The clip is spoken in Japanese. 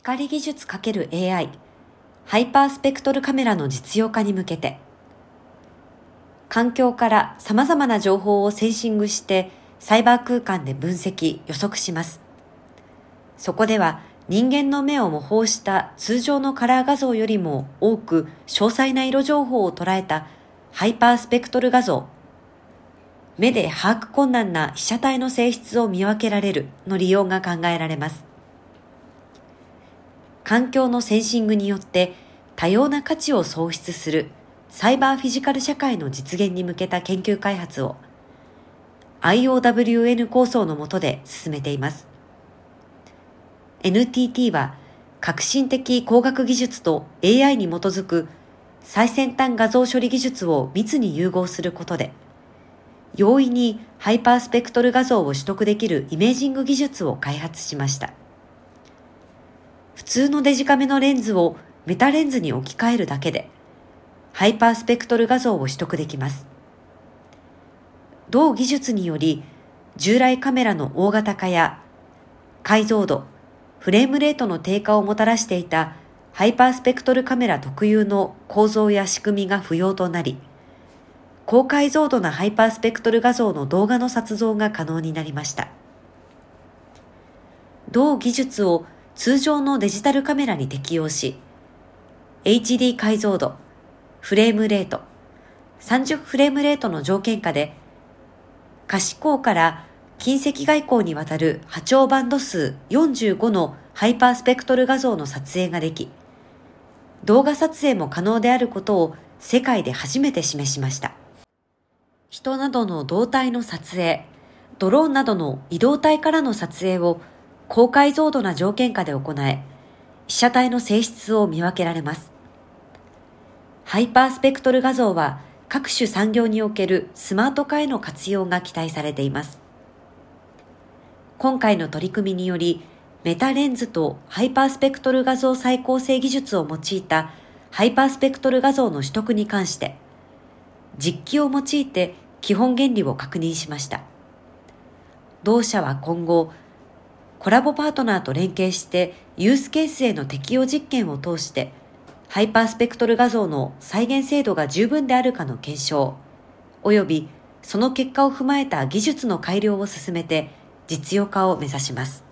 光技術 ×AI ハイパースペクトルカメラの実用化に向けて環境から様々な情報をセンシングしてサイバー空間で分析、予測します。そこでは人間の目を模倣した通常のカラー画像よりも多く詳細な色情報を捉えたハイパースペクトル画像。目で把握困難な被写体の性質を見分けられるの利用が考えられます。環境のセンシングによって多様な価値を創出するサイバーフィジカル社会の実現に向けた研究開発を IOWN 構想の下で進めています。NTT は革新的工学技術と AI に基づく最先端画像処理技術を密に融合することで、容易にハイパースペクトル画像を取得できるイメージング技術を開発しました。普通のデジカメのレンズをメタレンズに置き換えるだけで、ハイパースペクトル画像を取得できます。同技術により、従来カメラの大型化や解像度、フレームレートの低下をもたらしていたハイパースペクトルカメラ特有の構造や仕組みが不要となり、高解像度なハイパースペクトル画像の動画の撮像が可能になりました。同技術を通常のデジタルカメラに適用し、HD 解像度、フレームレート、30フレームレートの条件下で可視光から近赤外光にわたる波長バンド数45のハイパースペクトル画像の撮影ができ、動画撮影も可能であることを世界で初めて示しました。人などの動体の撮影、ドローンなどの移動体からの撮影を高解像度な条件下で行え、被写体の性質を見分けられます。ハイパースペクトル画像は各種産業におけるスマート化への活用が期待されています。今回の取り組みにより、メタレンズとハイパースペクトル画像再構成技術を用いたハイパースペクトル画像の取得に関して、実機を用いて基本原理を確認しました。同社は今後、コラボパートナーと連携してユースケースへの適用実験を通してハイパースペクトル画像の再現精度が十分であるかの検証、及びその結果を踏まえた技術の改良を進めて実用化を目指します。